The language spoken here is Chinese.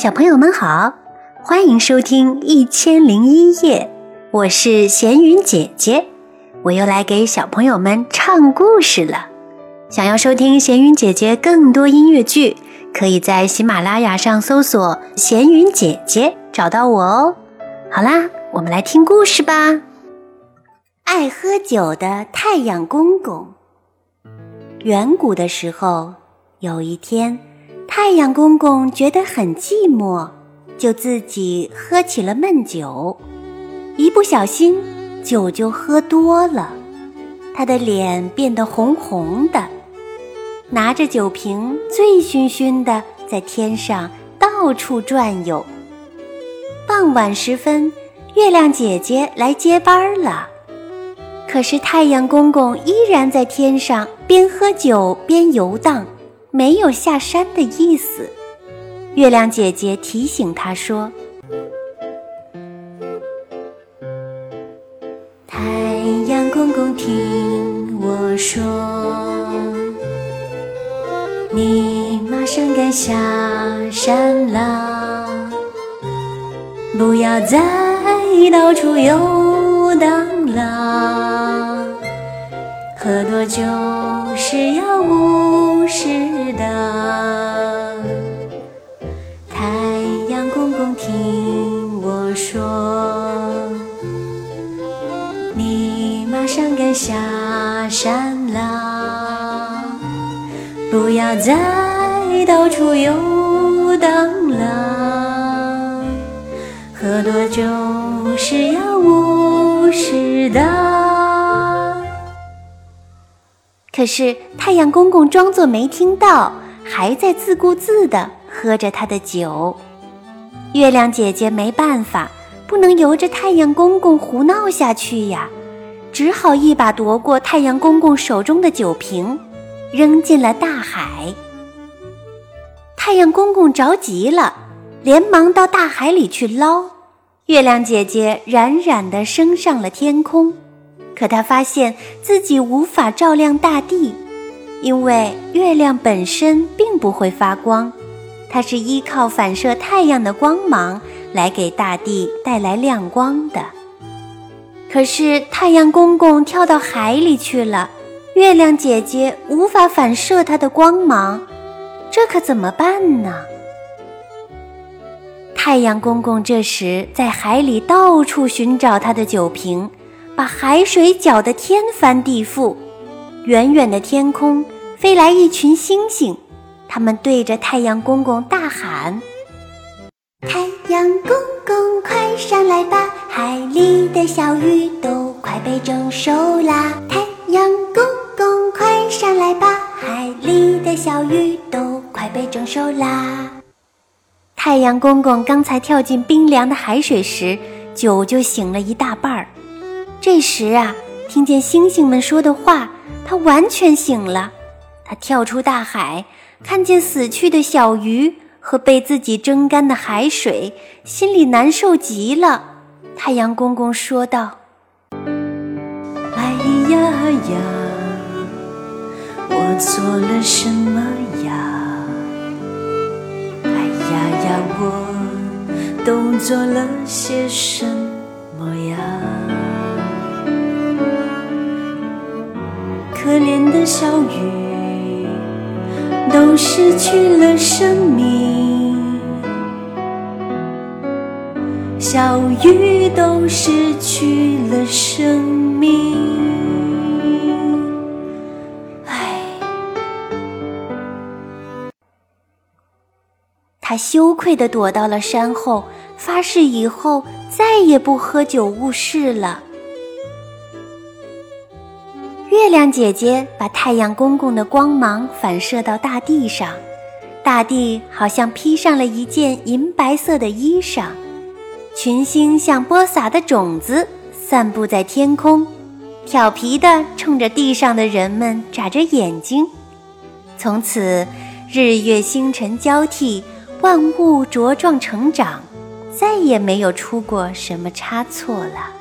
小朋友们好，欢迎收听《一千零一夜》，我是闲云姐姐，我又来给小朋友们唱故事了。想要收听闲云姐姐更多音乐剧，可以在喜马拉雅上搜索“闲云姐姐”找到我哦。好啦，我们来听故事吧。爱喝酒的太阳公公。远古的时候，有一天。太阳公公觉得很寂寞，就自己喝起了闷酒。一不小心，酒就喝多了，他的脸变得红红的，拿着酒瓶醉醺醺的在天上到处转悠。傍晚时分，月亮姐姐来接班了，可是太阳公公依然在天上边喝酒边游荡。没有下山的意思。月亮姐姐提醒他说：“太阳公公，听我说，你马上该下山啦，不要再到处游荡啦，喝多酒是要无事。”的太阳公公，听我说，你马上该下山啦，不要再到处游荡啦，喝多酒是要无事的。可是太阳公公装作没听到，还在自顾自地喝着他的酒。月亮姐姐没办法，不能由着太阳公公胡闹下去呀，只好一把夺过太阳公公手中的酒瓶，扔进了大海。太阳公公着急了，连忙到大海里去捞。月亮姐姐冉冉地升上了天空。可他发现自己无法照亮大地，因为月亮本身并不会发光，它是依靠反射太阳的光芒来给大地带来亮光的。可是太阳公公跳到海里去了，月亮姐姐无法反射它的光芒，这可怎么办呢？太阳公公这时在海里到处寻找他的酒瓶。把海水搅得天翻地覆，远远的天空飞来一群星星，他们对着太阳公公大喊：“太阳公公快上来吧，海里的小鱼都快被蒸熟啦！太阳公公快上来吧，海里的小鱼都快被蒸熟啦！”太阳公公刚才跳进冰凉的海水时，酒就醒了一大半儿。这时啊，听见星星们说的话，他完全醒了。他跳出大海，看见死去的小鱼和被自己蒸干的海水，心里难受极了。太阳公公说道：“哎呀呀，我做了什么呀？哎呀呀，我都做了些什么可怜的小鱼都失去了生命，小鱼都失去了生命。唉，他羞愧地躲到了山后，发誓以后再也不喝酒误事了。月亮姐姐把太阳公公的光芒反射到大地上，大地好像披上了一件银白色的衣裳，群星像播撒的种子散布在天空，调皮地冲着地上的人们眨着眼睛。从此，日月星辰交替，万物茁壮成长，再也没有出过什么差错了。